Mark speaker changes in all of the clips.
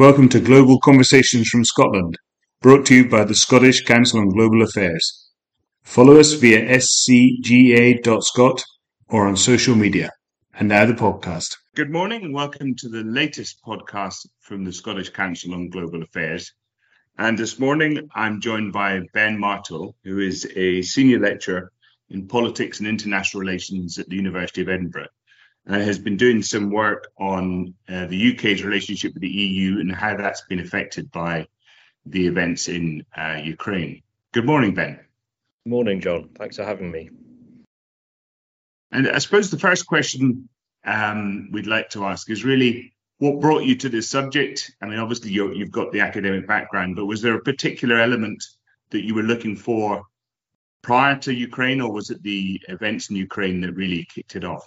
Speaker 1: Welcome to Global Conversations from Scotland, brought to you by the Scottish Council on Global Affairs. Follow us via scga.scot or on social media. And now the podcast. Good morning and welcome to the latest podcast from the Scottish Council on Global Affairs. And this morning I'm joined by Ben Martill, who is a senior lecturer in politics and international relations at the University of Edinburgh and has been doing some work on uh, the UK's relationship with the EU and how that's been affected by the events in uh, Ukraine. Good morning, Ben.
Speaker 2: Good Morning, John. Thanks for having me.
Speaker 1: And I suppose the first question um, we'd like to ask is really what brought you to this subject? I mean, obviously you have got the academic background, but was there a particular element that you were looking for prior to Ukraine, or was it the events in Ukraine that really kicked it off?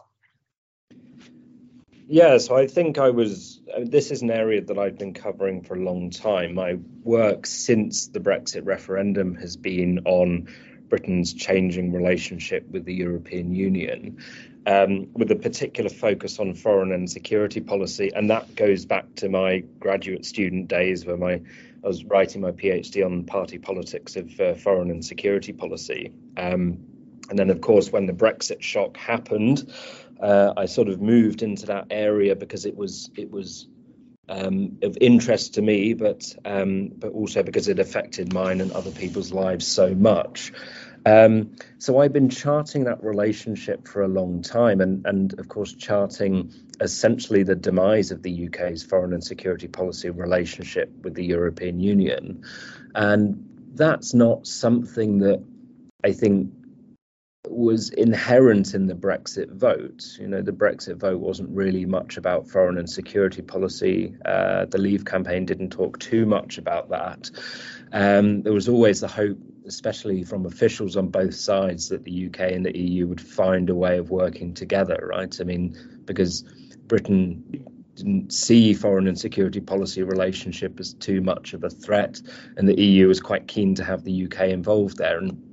Speaker 2: Yeah, so I think I was. this is an area that I've been covering for a long time. My work since the Brexit referendum has been on Britain's changing relationship with the European Union, um, with a particular focus on foreign and security policy. And that goes back to my graduate student days where my I was writing my PhD on party politics of uh, foreign and security policy. Um, and then, of course, when the Brexit shock happened, uh, I sort of moved into that area because it was it was um, of interest to me, but um, but also because it affected mine and other people's lives so much. Um, so I've been charting that relationship for a long time, and and of course charting essentially the demise of the UK's foreign and security policy relationship with the European Union, and that's not something that I think was inherent in the Brexit vote. You know, the Brexit vote wasn't really much about foreign and security policy. Uh, the Leave campaign didn't talk too much about that. Um, there was always the hope, especially from officials on both sides, that the UK and the EU would find a way of working together, right? I mean, because Britain didn't see foreign and security policy relationship as too much of a threat, and the EU was quite keen to have the UK involved there. And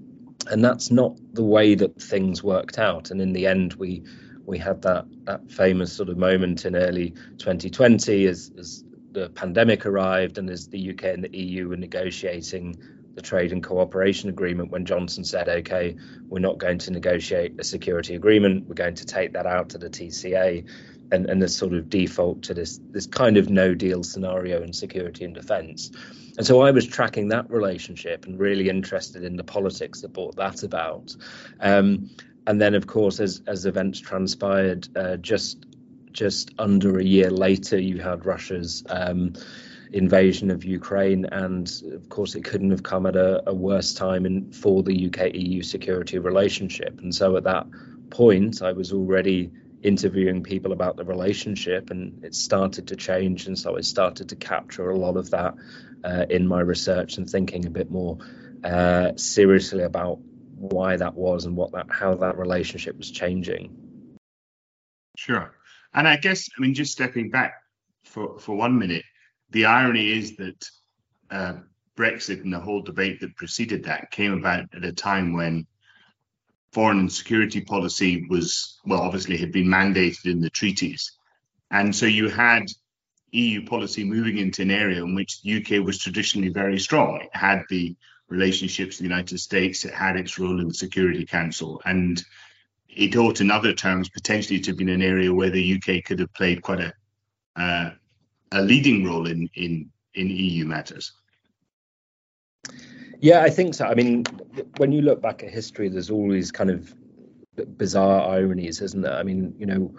Speaker 2: and that's not the way that things worked out. And in the end, we we had that that famous sort of moment in early 2020 as, as the pandemic arrived and as the UK and the EU were negotiating the trade and cooperation agreement when Johnson said, okay, we're not going to negotiate a security agreement, we're going to take that out to the TCA and, and this sort of default to this this kind of no deal scenario in security and defence. And so I was tracking that relationship and really interested in the politics that brought that about. Um, and then, of course, as as events transpired, uh, just just under a year later, you had Russia's. Um, invasion of Ukraine, and of course, it couldn't have come at a, a worse time in, for the UK EU security relationship. And so, at that point, I was already interviewing people about the relationship and it started to change and so i started to capture a lot of that uh, in my research and thinking a bit more uh, seriously about why that was and what that how that relationship was changing.
Speaker 1: Sure. And i guess i mean just stepping back for for one minute the irony is that uh, brexit and the whole debate that preceded that came about at a time when foreign and security policy was, well, obviously had been mandated in the treaties. And so you had EU policy moving into an area in which the UK was traditionally very strong. It had the relationships with the United States, it had its role in the Security Council, and it ought, in other terms, potentially to have been an area where the UK could have played quite a uh, a leading role in in in EU matters.
Speaker 2: Yeah, I think so. I mean, when you look back at history, there's always kind of bizarre ironies, isn't there? I mean, you know,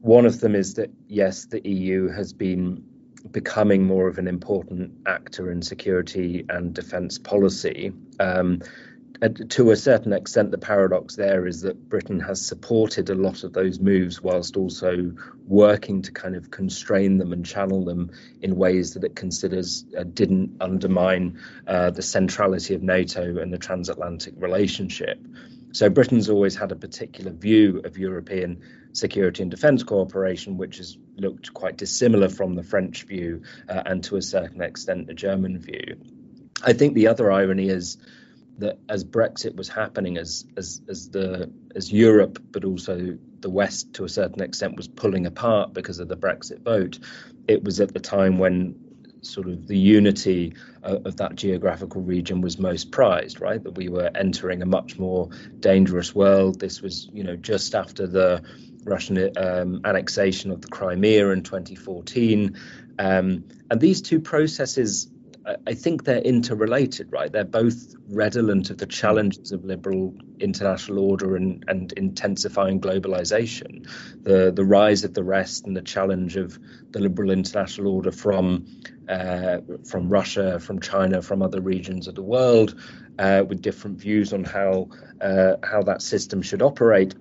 Speaker 2: one of them is that yes, the EU has been becoming more of an important actor in security and defence policy. Um, to a certain extent, the paradox there is that Britain has supported a lot of those moves whilst also working to kind of constrain them and channel them in ways that it considers uh, didn't undermine uh, the centrality of NATO and the transatlantic relationship. So Britain's always had a particular view of European security and defence cooperation, which has looked quite dissimilar from the French view uh, and to a certain extent the German view. I think the other irony is that as Brexit was happening, as as as the as Europe, but also the West to a certain extent was pulling apart because of the Brexit vote, it was at the time when sort of the unity of, of that geographical region was most prized, right? That we were entering a much more dangerous world. This was, you know, just after the Russian um, annexation of the Crimea in 2014. Um, and these two processes I think they're interrelated, right? They're both redolent of the challenges of liberal international order and, and intensifying globalization, the the rise of the rest and the challenge of the liberal international order from uh, from Russia, from China, from other regions of the world, uh, with different views on how uh, how that system should operate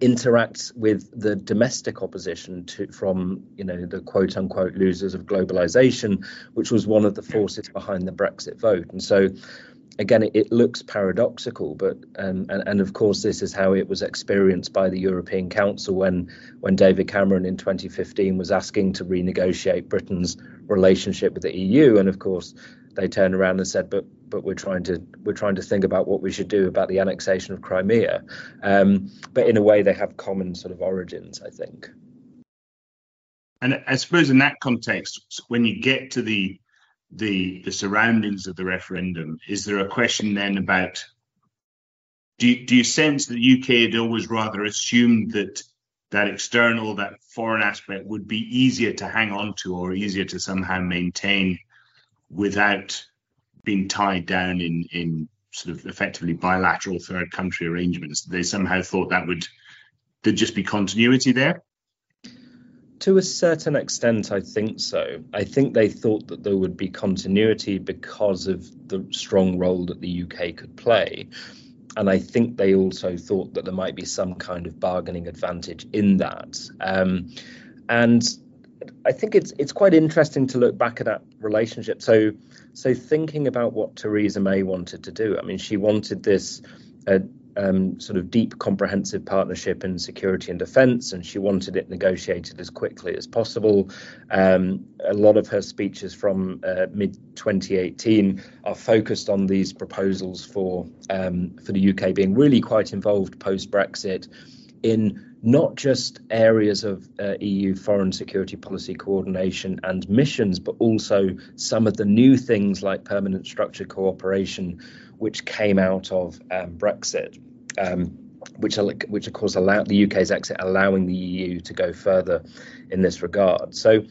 Speaker 2: interacts with the domestic opposition to, from you know the quote unquote losers of globalization, which was one of the forces behind the Brexit vote. And so again, it, it looks paradoxical, but um, and, and of course this is how it was experienced by the European Council when when David Cameron in 2015 was asking to renegotiate Britain's relationship with the EU, and of course they turned around and said, but but we're trying to we're trying to think about what we should do about the annexation of Crimea. Um, but in a way, they have common sort of origins, I think.
Speaker 1: And I suppose in that context, when you get to the the the surroundings of the referendum, is there a question then about do you, do you sense that the UK had always rather assumed that that external, that foreign aspect would be easier to hang on to or easier to somehow maintain without being tied down in in sort of effectively bilateral third country arrangements. They somehow thought that would there'd just be continuity there.
Speaker 2: To a certain extent, I think so. I think they thought that there would be continuity because of the strong role that the UK could play. And I think they also thought that there might be some kind of bargaining advantage in that. Um, and I think it's it's quite interesting to look back at that relationship. So so thinking about what Theresa May wanted to do, I mean, she wanted this uh, um, sort of deep, comprehensive partnership in security and defence, and she wanted it negotiated as quickly as possible. Um, a lot of her speeches from uh, mid 2018 are focused on these proposals for um, for the UK being really quite involved post Brexit in not just areas of uh, EU foreign security policy coordination and missions, but also some of the new things like permanent structured cooperation, which came out of um, Brexit. Um, which, which of course allowed the UK's exit, allowing the EU to go further in this regard. So,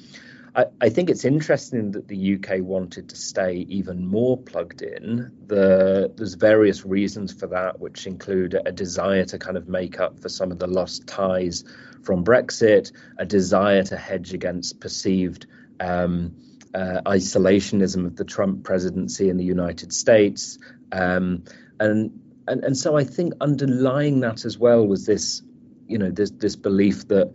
Speaker 2: I, I, think it's interesting that the UK wanted to stay even more plugged in. The, there's various reasons for that, which include a desire to kind of make up for some of the lost ties from Brexit, a desire to hedge against perceived um, uh, isolationism of the Trump presidency in the United States, um, and, and and so I think underlying that as well was this, you know, this this belief that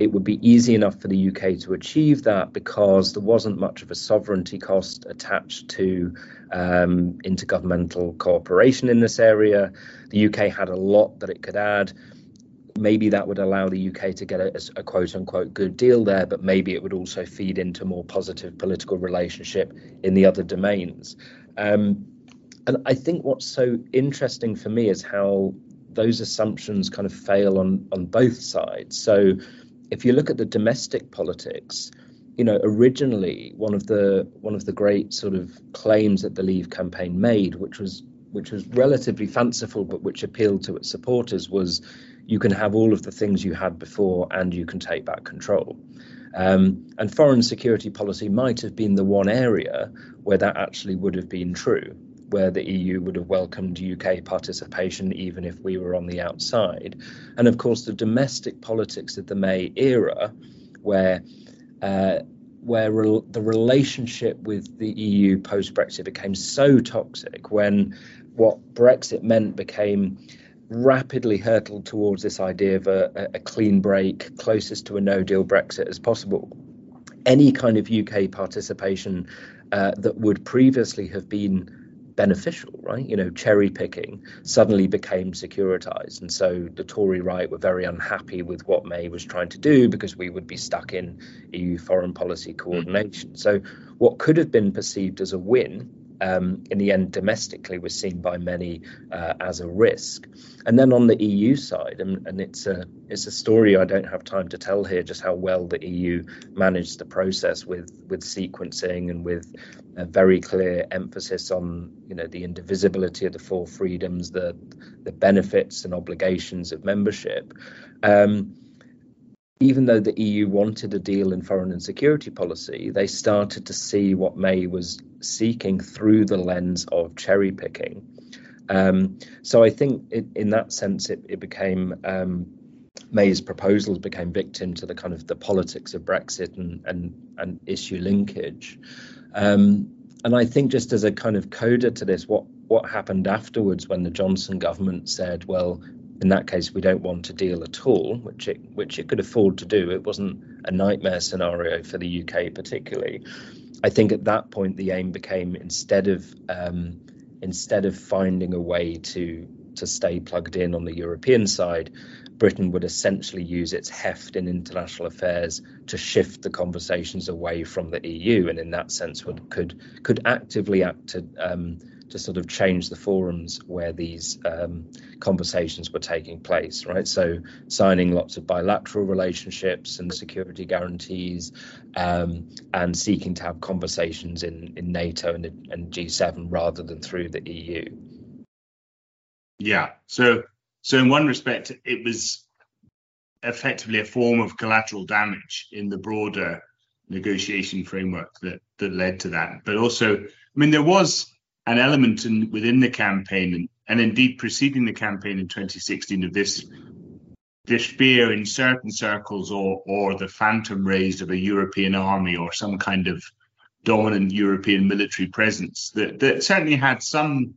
Speaker 2: it would be easy enough for the UK to achieve that because there wasn't much of a sovereignty cost attached to um, intergovernmental cooperation in this area. The UK had a lot that it could add. Maybe that would allow the UK to get a, a quote unquote good deal there, but maybe it would also feed into more positive political relationship in the other domains. Um, and I think what's so interesting for me is how those assumptions kind of fail on on both sides. So if you look at the domestic politics, you know, originally one of the one of the great sort of claims that the Leave campaign made, which was which was relatively fanciful but which appealed to its supporters, was you can have all of the things you had before and you can take back control. Um, and foreign security policy might have been the one area where that actually would have been true where the EU would have welcomed UK participation even if we were on the outside. And of course, the domestic politics of the May era, where uh, where re- the relationship with the EU post Brexit became so toxic, when what Brexit meant became rapidly hurtled towards this idea of a, a clean break, closest to a no deal Brexit as possible. Any kind of UK participation uh, that would previously have been beneficial, right? You know, cherry picking suddenly became securitized. And so the Tory right were very unhappy with what May was trying to do because we would be stuck in EU foreign policy coordination. Mm. So what could have been perceived as a win um, in the end domestically was seen by many uh, as a risk. And then on the EU side, and, and, it's a it's a story I don't have time to tell here, just how well the EU managed the process with with sequencing and with a very clear emphasis on you know the indivisibility of the four freedoms, the the benefits and obligations of membership. Um, even though the EU wanted a deal in foreign and security policy, they started to see what May was seeking through the lens of cherry picking. Um, so I think it, in that sense, it, it became um, May's proposals became victim to the kind of the politics of Brexit and and, and issue linkage. Um, and I think just as a kind of coda to this, what what happened afterwards when the Johnson government said, well, in that case, we don't want a deal at all, which it which it could afford to do. It wasn't a nightmare scenario for the UK particularly. I think at that point the aim became instead of um, instead of finding a way to to stay plugged in on the European side, Britain would essentially use its heft in international affairs to shift the conversations away from the EU, and in that sense would could could actively act to um, to sort of change the forums where these um, conversations were taking place, right? So signing lots of bilateral relationships and security guarantees, um, and seeking to have conversations in in NATO and, and G7 rather than through the EU.
Speaker 1: Yeah. So so in one respect, it was effectively a form of collateral damage in the broader negotiation framework that that led to that. But also, I mean, there was an element in, within the campaign and, and indeed preceding the campaign in 2016 of this this fear in certain circles or or the phantom raised of a European army or some kind of dominant European military presence that, that certainly had some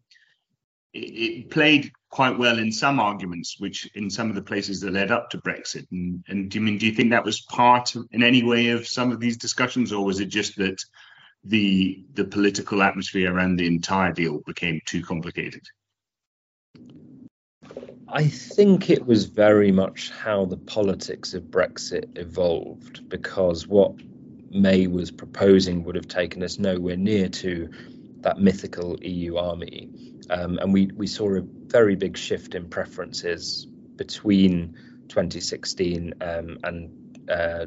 Speaker 1: it played quite well in some arguments, which in some of the places that led up to Brexit. And, and do you mean do you think that was part in any way of some of these discussions, or was it just that the the political atmosphere around the entire deal became too complicated?
Speaker 2: I think it was very much how the politics of Brexit evolved because what May was proposing would have taken us nowhere near to that mythical EU army. Um, and we, we saw a very big shift in preferences between 2016 um, and uh,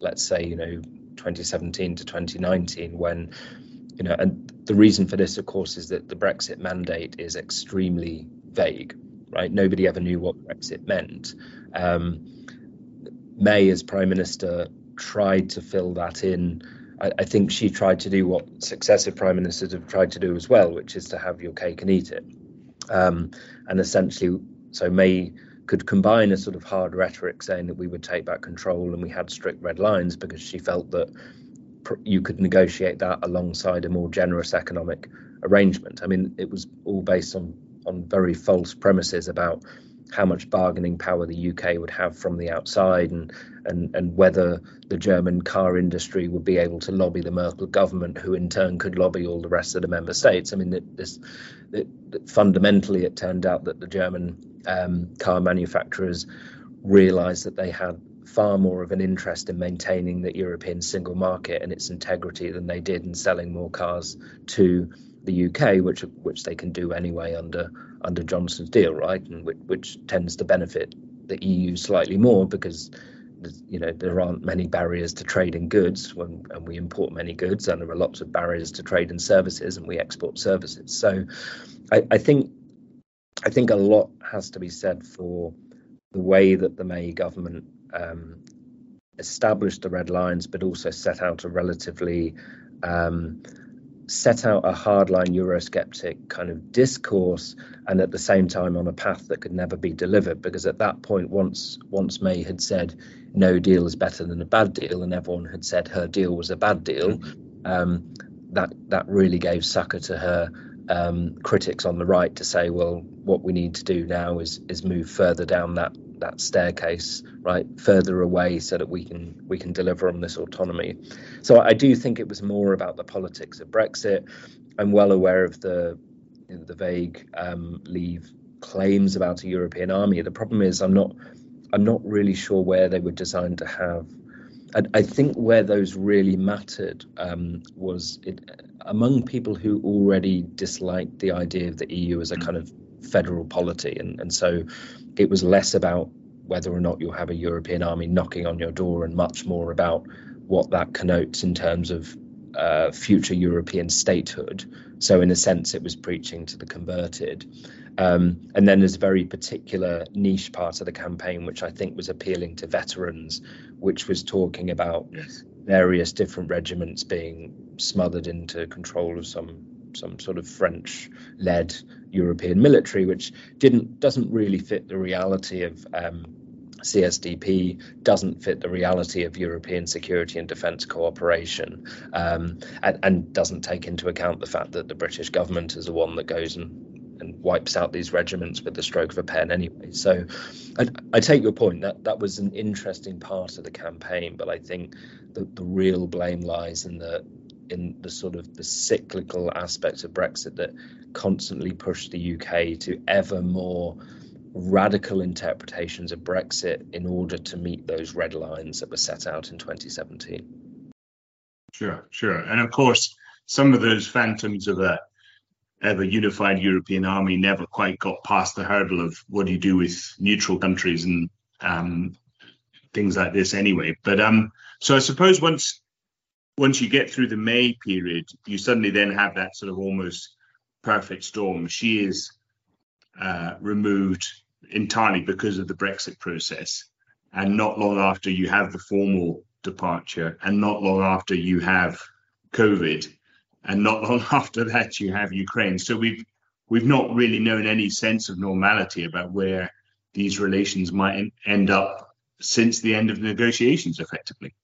Speaker 2: let's say, you know, 2017 to 2019 when you know and the reason for this of course is that the brexit mandate is extremely vague right? Nobody ever knew what brexit meant. Um, may as prime minister tried to fill that in I, I, think she tried to do what successive prime ministers have tried to do as well which is to have your cake and eat it um, and essentially so may could combine a sort of hard rhetoric saying that we would take back control and we had strict red lines because she felt that pr- you could negotiate that alongside a more generous economic arrangement. I mean, it was all based on on very false premises about how much bargaining power the UK would have from the outside and and and whether the German car industry would be able to lobby the Merkel government, who in turn could lobby all the rest of the member states. I mean, this it, fundamentally it turned out that the German um, car manufacturers realized that they had far more of an interest in maintaining the European single market and its integrity than they did in selling more cars to the UK, which which they can do anyway under under Johnson's deal, right, and which, which tends to benefit the EU slightly more because you know there aren't many barriers to trade in goods when and we import many goods and there are lots of barriers to trade in services and we export services. So I, I think I think a lot has to be said for the way that the May government um, established the red lines, but also set out a relatively um, set out a hardline Eurosceptic kind of discourse, and at the same time on a path that could never be delivered. Because at that point, once once May had said no deal is better than a bad deal, and everyone had said her deal was a bad deal, um, that that really gave succor to her um, critics on the right to say, well, what we need to do now is is move further down that that staircase, right, further away, so that we can we can deliver on this autonomy. So I do think it was more about the politics of Brexit. I'm well aware of the you know, the vague um, leave claims about a European army. The problem is I'm not I'm not really sure where they were designed to have I, I, think where those really mattered um, was it, among people who already disliked the idea of the EU as a kind of federal polity, and, and so it was less about whether or not you'll have a European army knocking on your door, and much more about what that connotes in terms of uh, future European statehood. So, in a sense, it was preaching to the converted. Um, and then there's a very particular niche part of the campaign, which I think was appealing to veterans, which was talking about yes. various different regiments being smothered into control of some some sort of French-led European military, which didn't doesn't really fit the reality of um, CSDP doesn't fit the reality of European security and defence cooperation, um, and, and, doesn't take into account the fact that the British government is the one that goes and, and wipes out these regiments with the stroke of a pen anyway. So, I, I, take your point that that was an interesting part of the campaign, but I think the, the real blame lies in the in the sort of the cyclical aspects of Brexit that constantly push the UK to ever more radical interpretations of Brexit in order to meet those red lines that were set out in 2017.
Speaker 1: Sure, sure. And of course, some of those phantoms of a a unified European army never quite got past the hurdle of what do you do with neutral countries and um, things like this anyway. But um, so I suppose once once you get through the May period, you suddenly then have that sort of almost perfect storm. She is uh, removed entirely because of the Brexit process. And not long after you have the formal departure, and not long after you have COVID, and not long after that you have Ukraine. So we've we've not really known any sense of normality about where these relations might end up since the end of the negotiations, effectively.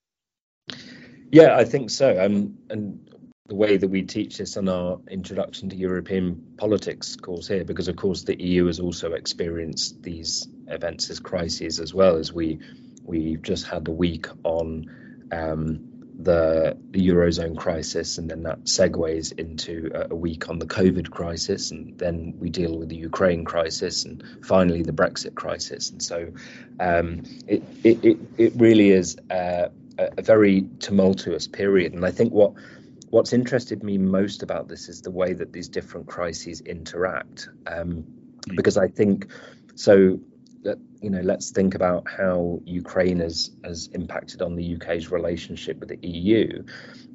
Speaker 2: Yeah, I think so. Um, and the way that we teach this on our introduction to European politics course here, because of course the EU has also experienced these events as crises as well as we we just had the week on um, the, the eurozone crisis, and then that segues into a, a, week on the COVID crisis, and then we deal with the Ukraine crisis, and finally the Brexit crisis. And so um, it, it, it it really is a, a very tumultuous period, and I think what what's interested me most about this is the way that these different crises interact. Um, hmm. because I think so. That, you know, let's think about how Ukraine has has impacted on the UK's relationship with the EU.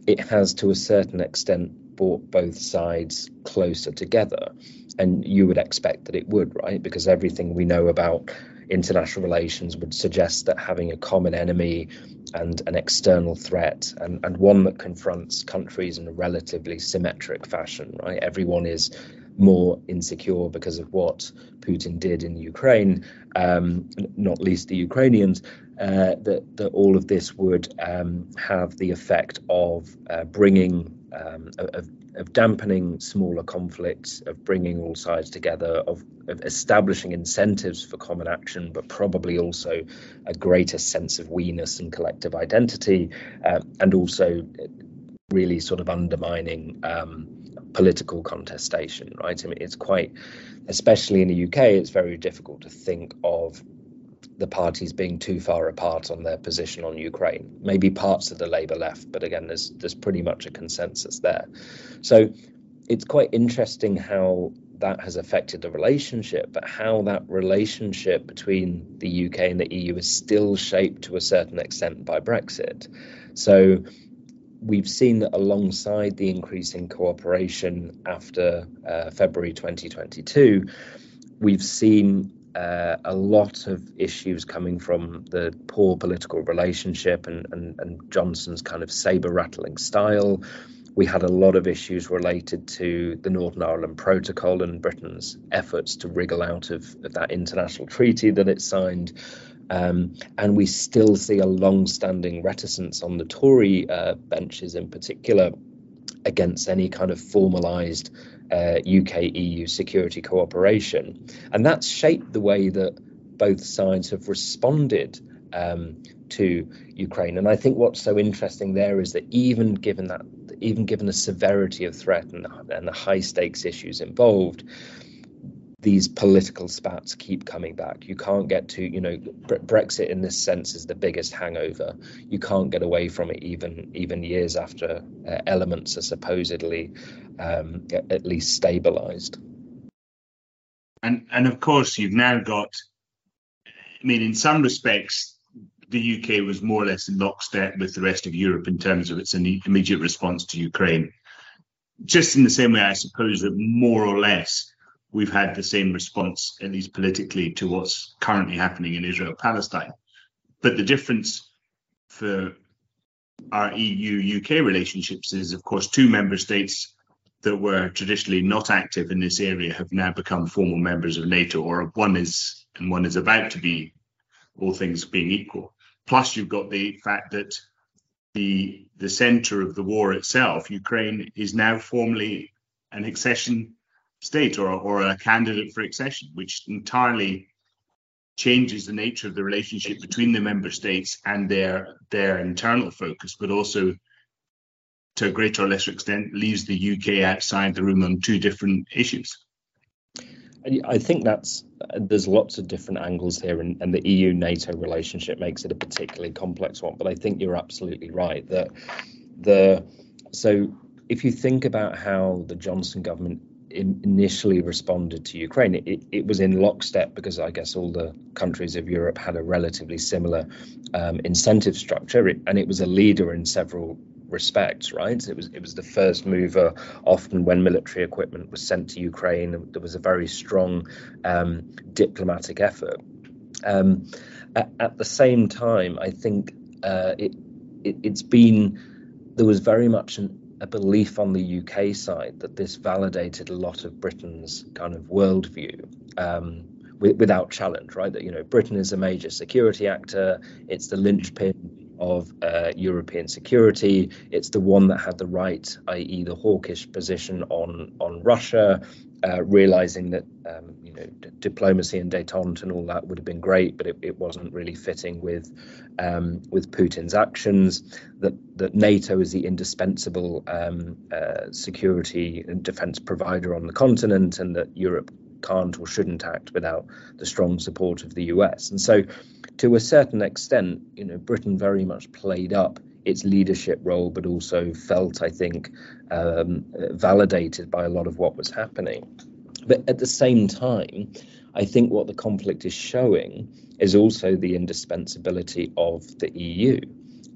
Speaker 2: It has, to a certain extent, brought both sides closer together, and you would expect that it would, right? Because everything we know about international relations would suggest that having a common enemy and an external threat and, and one that confronts countries in a relatively symmetric fashion, right? Everyone is more insecure because of what Putin did in Ukraine, um, not least the Ukrainians, uh, that, that all of this would um, have the effect of uh, bringing, um, of, of dampening smaller conflicts, of bringing all sides together, of, of establishing incentives for common action, but probably also a greater sense of we-ness and collective identity, uh, and also really sort of undermining um, political contestation, right? I mean, it's quite, especially in the UK, it's very difficult to think of the parties being too far apart on their position on Ukraine. Maybe parts of the Labour left, but again, there's there's pretty much a consensus there. So it's quite interesting how that has affected the relationship, but how that relationship between the UK and the EU is still shaped to a certain extent by Brexit. So we've seen that alongside the increasing cooperation after uh, February 2022, we've seen uh, a lot of issues coming from the poor political relationship and, and, and Johnson's kind of saber rattling style. We had a lot of issues related to the Northern Ireland Protocol and Britain's efforts to wriggle out of, of that international treaty that it signed. Um, and we still see a long standing reticence on the Tory uh, benches in particular against any kind of formalised uh, UK EU security cooperation. And that's shaped the way that both sides have responded um, to Ukraine. And I think what's so interesting there is that even given that, even given the severity of threat and, and the high stakes issues involved, these political spats keep coming back. You can't get to, you know, Brexit in this sense is the biggest hangover. You can't get away from it even even years after uh, elements are supposedly um, at least stabilized.
Speaker 1: And and of course you've now got. I mean, in some respects, the UK was more or less in lockstep with the rest of Europe in terms of its immediate response to Ukraine. Just in the same way, I suppose that more or less we've had the same response, at least politically, to what's currently happening in Israel Palestine. But the difference for our EU UK relationships is, of course, two member states that were traditionally not active in this area have now become formal members of NATO, or one is and one is about to be, all things being equal. Plus, you've got the fact that the the center of the war itself, Ukraine, is now formally an accession state or, or a candidate for accession, which entirely changes the nature of the relationship between the member states and their their internal focus, but also to a greater or lesser extent leaves the UK outside the room on two different issues.
Speaker 2: I think that's there's lots of different angles here, and, and the EU NATO relationship makes it a particularly complex one. But I think you're absolutely right that the so if you think about how the Johnson government in, initially responded to Ukraine, it, it, was in lockstep because I guess all the countries of Europe had a relatively similar um, incentive structure, it, and it was a leader in several respects, right? It was it was the first mover. Often, when military equipment was sent to Ukraine, there was a very strong um, diplomatic effort. Um, at, at, the same time, I think uh, it, it has been there was very much an, a belief on the UK side that this validated a lot of Britain's kind of worldview. Um, without challenge, right? That you know Britain is a major security actor. It's the linchpin of uh, European security. It's the one that had the right, i.e., the hawkish position on on Russia, uh, realizing that um, you know d- diplomacy and détente and all that would have been great, but it, it wasn't really fitting with um, with Putin's actions. That that NATO is the indispensable um, uh, security and defense provider on the continent, and that Europe can't or shouldn't act without the strong support of the US. And so, to a certain extent, you know, Britain very much played up its leadership role, but also felt, I think, um, validated by a lot of what was happening. But at the same time, I think what the conflict is showing is also the indispensability of the EU.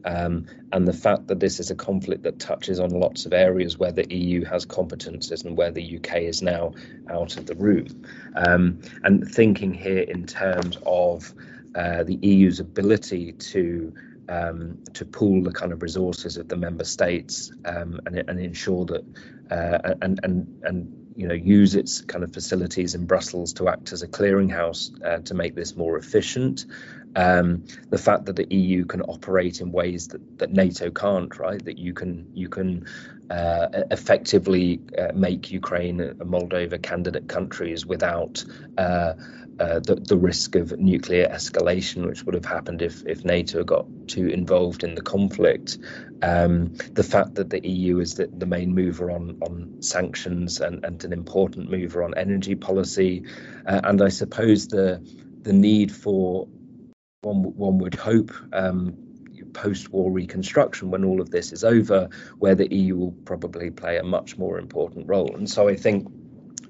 Speaker 2: Um, and the fact that this is a conflict that touches on lots of areas where the EU has competences and where the UK is now out of the room. Um, and thinking here in terms of uh, the EU's ability to um, to pool the kind of resources of the member states um, and, and, ensure that uh, and and and you know use its kind of facilities in Brussels to act as a clearinghouse uh, to make this more efficient. Um, the fact that the EU can operate in ways that, that NATO can't, right? That you can you can uh, effectively uh, make Ukraine a Moldova candidate countries without uh, the, the risk of nuclear escalation, which would have happened if, if NATO got too involved in the conflict. Um, the fact that the EU is the, the main mover on, on sanctions and, and an important mover on energy policy. Uh, and I suppose the the need for one one would hope um, post-war reconstruction when all of this is over, where the EU will probably play a much more important role. And so I think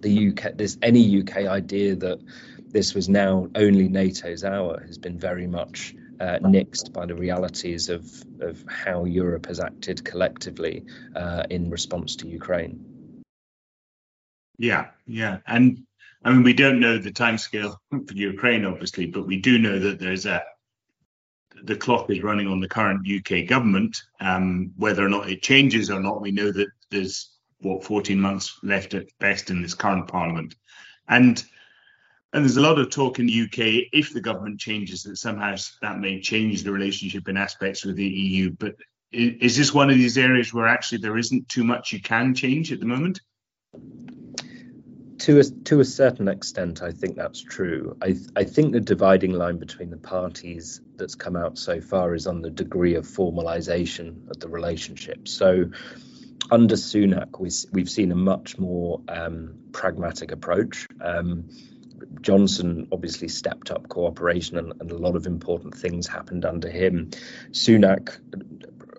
Speaker 2: the UK, there's any UK idea that this was now only NATO's hour has been very much uh, nixed by the realities of, of how Europe has acted collectively uh, in response to Ukraine.
Speaker 1: Yeah, yeah. And I mean, we don't know the timescale for Ukraine, obviously, but we do know that there's a the clock is running on the current UK government. Um, whether or not it changes or not, we know that there's what 14 months left at best in this current parliament. And and there's a lot of talk in the UK if the government changes that somehow that may change the relationship in aspects with the EU. But is this one of these areas where actually there isn't too much you can change at the moment?
Speaker 2: To a, to a certain extent, I think that's true. I, I think the dividing line between the parties that's come out so far is on the degree of formalization of the relationship. So under Sunak, we, have seen a much more um, pragmatic approach. Um, Johnson obviously stepped up cooperation and, and, a lot of important things happened under him. Sunak,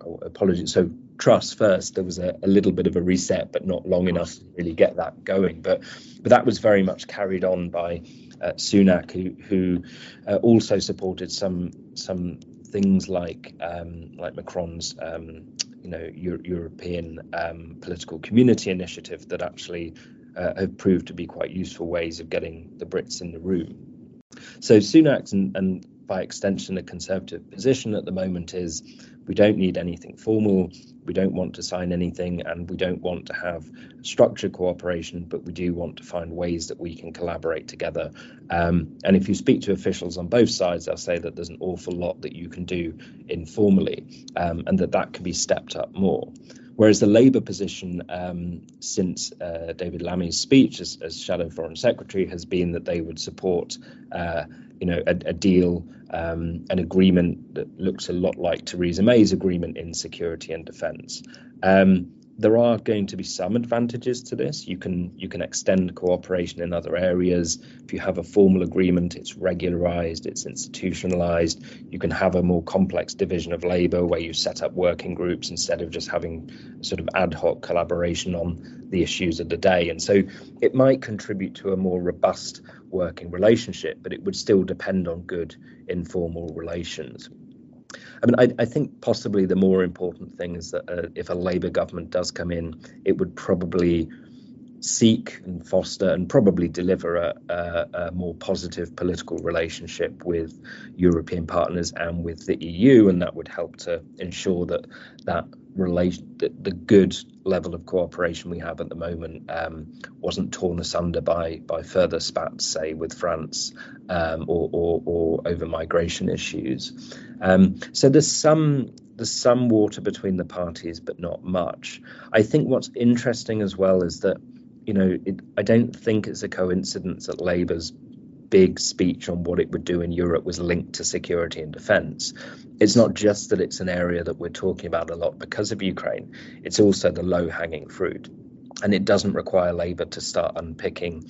Speaker 2: oh, apologies, so Truss first, there was a, a, little bit of a reset, but not long enough to really get that going. But but that was very much carried on by uh, Sunak, who who uh, also supported some some things like um, like Macron's um, you know Euro- European um, political community initiative that actually uh, have proved to be quite useful ways of getting the Brits in the room. So Sunak and, and by extension the Conservative position at the moment is we don't need anything formal. We don't want to sign anything and we don't want to have structured cooperation, but we do want to find ways that we can collaborate together. Um, and if you speak to officials on both sides, they'll say that there's an awful lot that you can do informally um, and that that can be stepped up more. Whereas the Labour position um, since uh, David Lammy's speech as, as, Shadow Foreign Secretary has been that they would support, uh, you know, a, a deal, um, an agreement that looks a lot like Theresa May's agreement in security and defence. Um, there are going to be some advantages to this. You can you can extend cooperation in other areas. If you have a formal agreement, it's regularized, it's institutionalized. You can have a more complex division of labor where you set up working groups instead of just having sort of ad hoc collaboration on the issues of the day. And so it might contribute to a more robust working relationship, but it would still depend on good informal relations. I mean, I, I, think possibly the more important thing is that uh, if a Labour government does come in, it would probably seek and foster and probably deliver a, a, a, more positive political relationship with European partners and with the EU, and that would help to ensure that that relation, the, the good level of cooperation we have at the moment, um, wasn't torn asunder by by further spats, say with France um, or, or, or over migration issues. Um, so there's some there's some water between the parties, but not much. I think what's interesting as well is that you know, it, I don't think it's a coincidence that Labour's big speech on what it would do in Europe was linked to security and defence. It's not just that it's an area that we're talking about a lot because of Ukraine, it's also the low hanging fruit. And it doesn't require Labour to start unpicking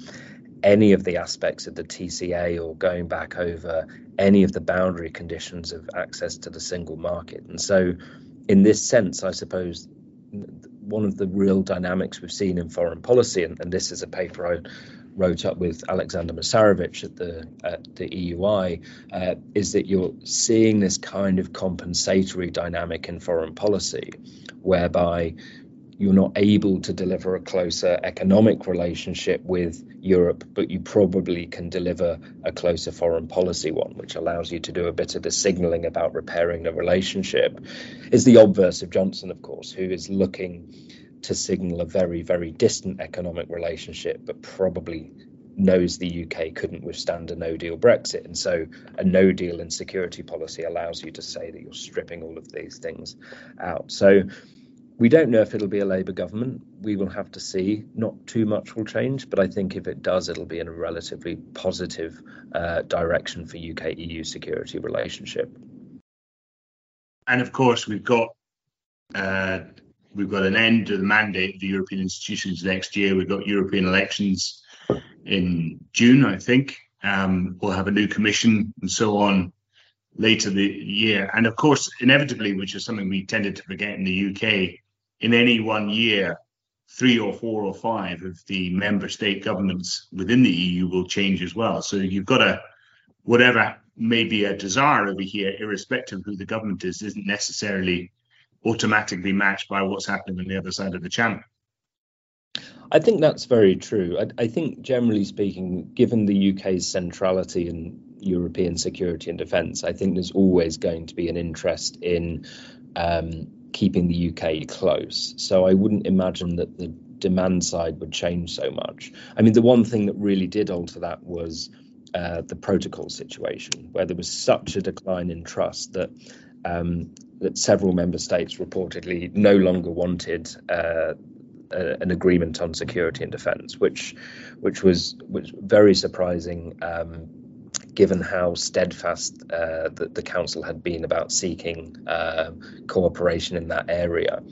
Speaker 2: any of the aspects of the TCA or going back over any of the boundary conditions of access to the single market. And so, in this sense, I suppose one of the real dynamics we've seen in foreign policy, and, and this is a paper I wrote up with Alexander Mesarovich at the at the EUI, uh, is that you're seeing this kind of compensatory dynamic in foreign policy, whereby you're not able to deliver a closer economic relationship with Europe, but you probably can deliver a closer foreign policy one, which allows you to do a bit of the signaling about repairing the relationship. Is the obverse of Johnson, of course, who is looking to signal a very, very distant economic relationship, but probably knows the UK couldn't withstand a no deal Brexit. And so a no deal in security policy allows you to say that you're stripping all of these things out. So we don't know if it'll be a Labour government. We will have to see. Not too much will change, but I think if it does, it'll be in a relatively positive uh, direction for UK EU security relationship.
Speaker 1: And of course, we've got uh, we've got an end to the mandate of the European institutions next year. We've got European elections in June, I think. Um, we'll have a new commission and so on later the year. And of course, inevitably, which is something we tended to forget in the UK, in any one year, three or four or five of the member state governments within the EU will change as well. So you've got a whatever may be a desire over here, irrespective of who the government is, isn't necessarily automatically matched by what's happening on the other side of the channel.
Speaker 2: I think that's very true. I, I, think, generally speaking, given the UK's centrality in European security and defence, I think there's always going to be an interest in um, keeping the UK close. So I wouldn't imagine that the demand side would change so much. I mean, the one thing that really did alter that was uh, the protocol situation, where there was such a decline in trust that um, that several member states reportedly no longer wanted. Uh, a, an agreement on security and defence, which which was was very surprising um, given how steadfast uh, the, the, council had been about seeking uh, cooperation in that area.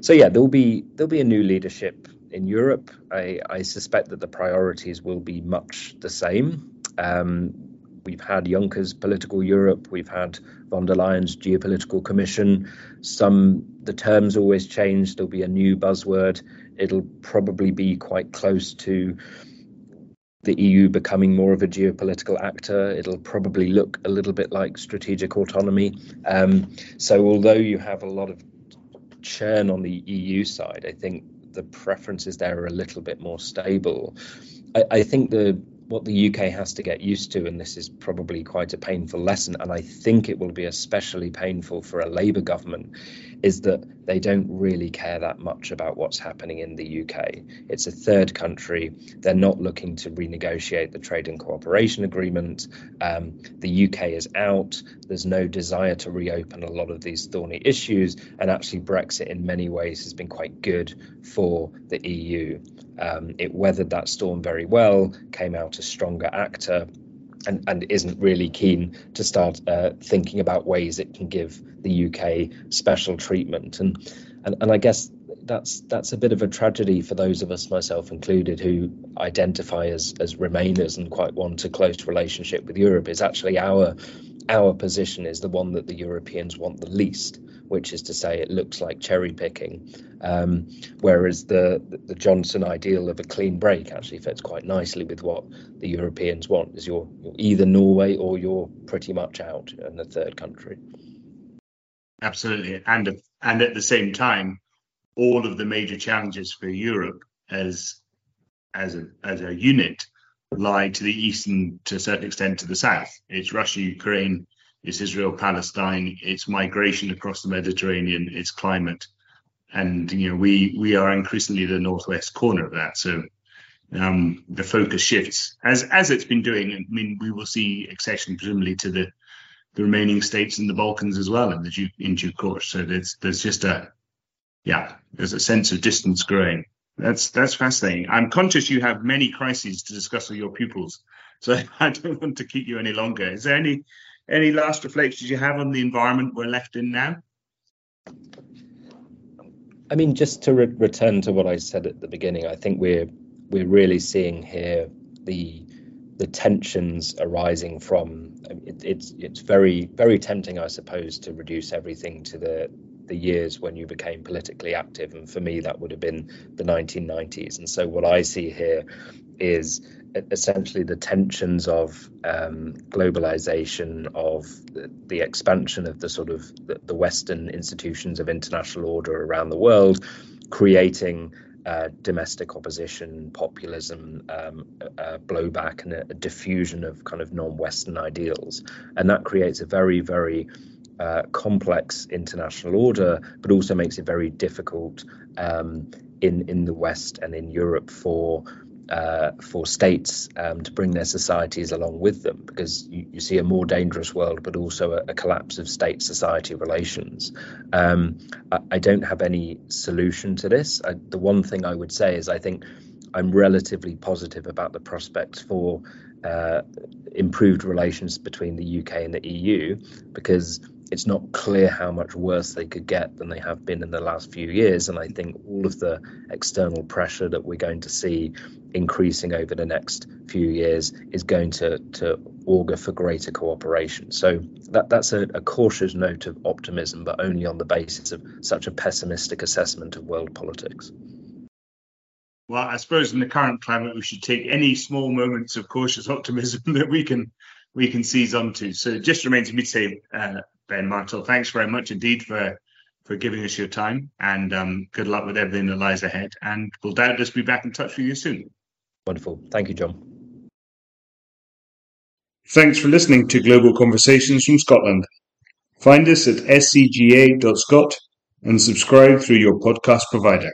Speaker 2: So yeah, there'll be there'll be a new leadership in Europe. I, I suspect that the priorities will be much the same. Um, we've had Juncker's political Europe, we've had von der Leyen's geopolitical commission. Some the terms always change. There'll be a new buzzword. It'll probably be quite close to the EU becoming more of a geopolitical actor. It'll probably look a little bit like strategic autonomy. Um, so, although you have a lot of churn on the EU side, I think the preferences there are a little bit more stable. I, I think the what the UK has to get used to, and this is probably quite a painful lesson, and I think it will be especially painful for a Labour government, is that they don't really care that much about what's happening in the UK. It's a third country. They're not looking to renegotiate the trade and cooperation agreement. Um, the UK is out. There's no desire to reopen a lot of these thorny issues. And actually, Brexit in many ways has been quite good for the EU. Um, it weathered that storm very well, came out a stronger actor and, and isn't really keen to start uh, thinking about ways it can give the UK special treatment. And, and and I guess that's that's a bit of a tragedy for those of us, myself included, who identify as as Remainers and quite want a close relationship with Europe. Is actually our our position is the one that the Europeans want the least which is to say it looks like cherry picking. Um, whereas the, the Johnson ideal of a clean break actually fits quite nicely with what the Europeans want. Is you're, you're either Norway or you're pretty much out in the third country.
Speaker 1: Absolutely, and and at the same time, all of the major challenges for Europe as as a as a unit lie to the east and to a certain extent to the south. It's Russia, Ukraine, it's Israel, Palestine, it's migration across the Mediterranean, it's climate, and you know we we are increasingly the northwest corner of that. So um, the focus shifts as as it's been doing. I mean, we will see accession presumably to the the remaining states in the Balkans as well in the due, in due course. So there's there's just a yeah, there's a sense of distance growing. That's that's fascinating. I'm conscious you have many crises to discuss with your pupils, so I don't want to keep you any longer. Is there any any last reflections you have on the environment we're left in now?
Speaker 2: I mean, just to re- return to what I said at the beginning, I think we're we're really seeing here the the tensions arising from it, it's it's very very tempting, I suppose, to reduce everything to the the years when you became politically active, and for me that would have been the 1990s. And so what I see here is essentially the tensions of um, globalization, of the, the, expansion of the sort of the, the, Western institutions of international order around the world, creating uh, domestic opposition, populism, um, blowback, and a, a, diffusion of kind of non-Western ideals, and that creates a very, very uh, complex international order, but also makes it very difficult um, in in the West and in Europe for uh, for states um, to bring their societies along with them because you, you see a more dangerous world, but also a, a collapse of state society relations. Um, I, I, don't have any solution to this. I, the one thing I would say is I think I'm relatively positive about the prospects for uh, improved relations between the UK and the EU because it's not clear how much worse they could get than they have been in the last few years. And I think all of the external pressure that we're going to see increasing over the next few years is going to, to augur for greater cooperation. So that, that's a, a cautious note of optimism, but only on the basis of such a pessimistic assessment of world politics.
Speaker 1: Well, I suppose in the current climate, we should take any small moments of cautious optimism that we can we can seize onto. So it just remains for me to say, uh, Ben Martill, thanks very much indeed for for giving us your time, and um, good luck with everything that lies ahead. And we'll doubtless be back in touch with you soon.
Speaker 2: Wonderful. Thank you, John.
Speaker 1: Thanks for listening to Global Conversations from Scotland. Find us at scga.scot and subscribe through your podcast provider.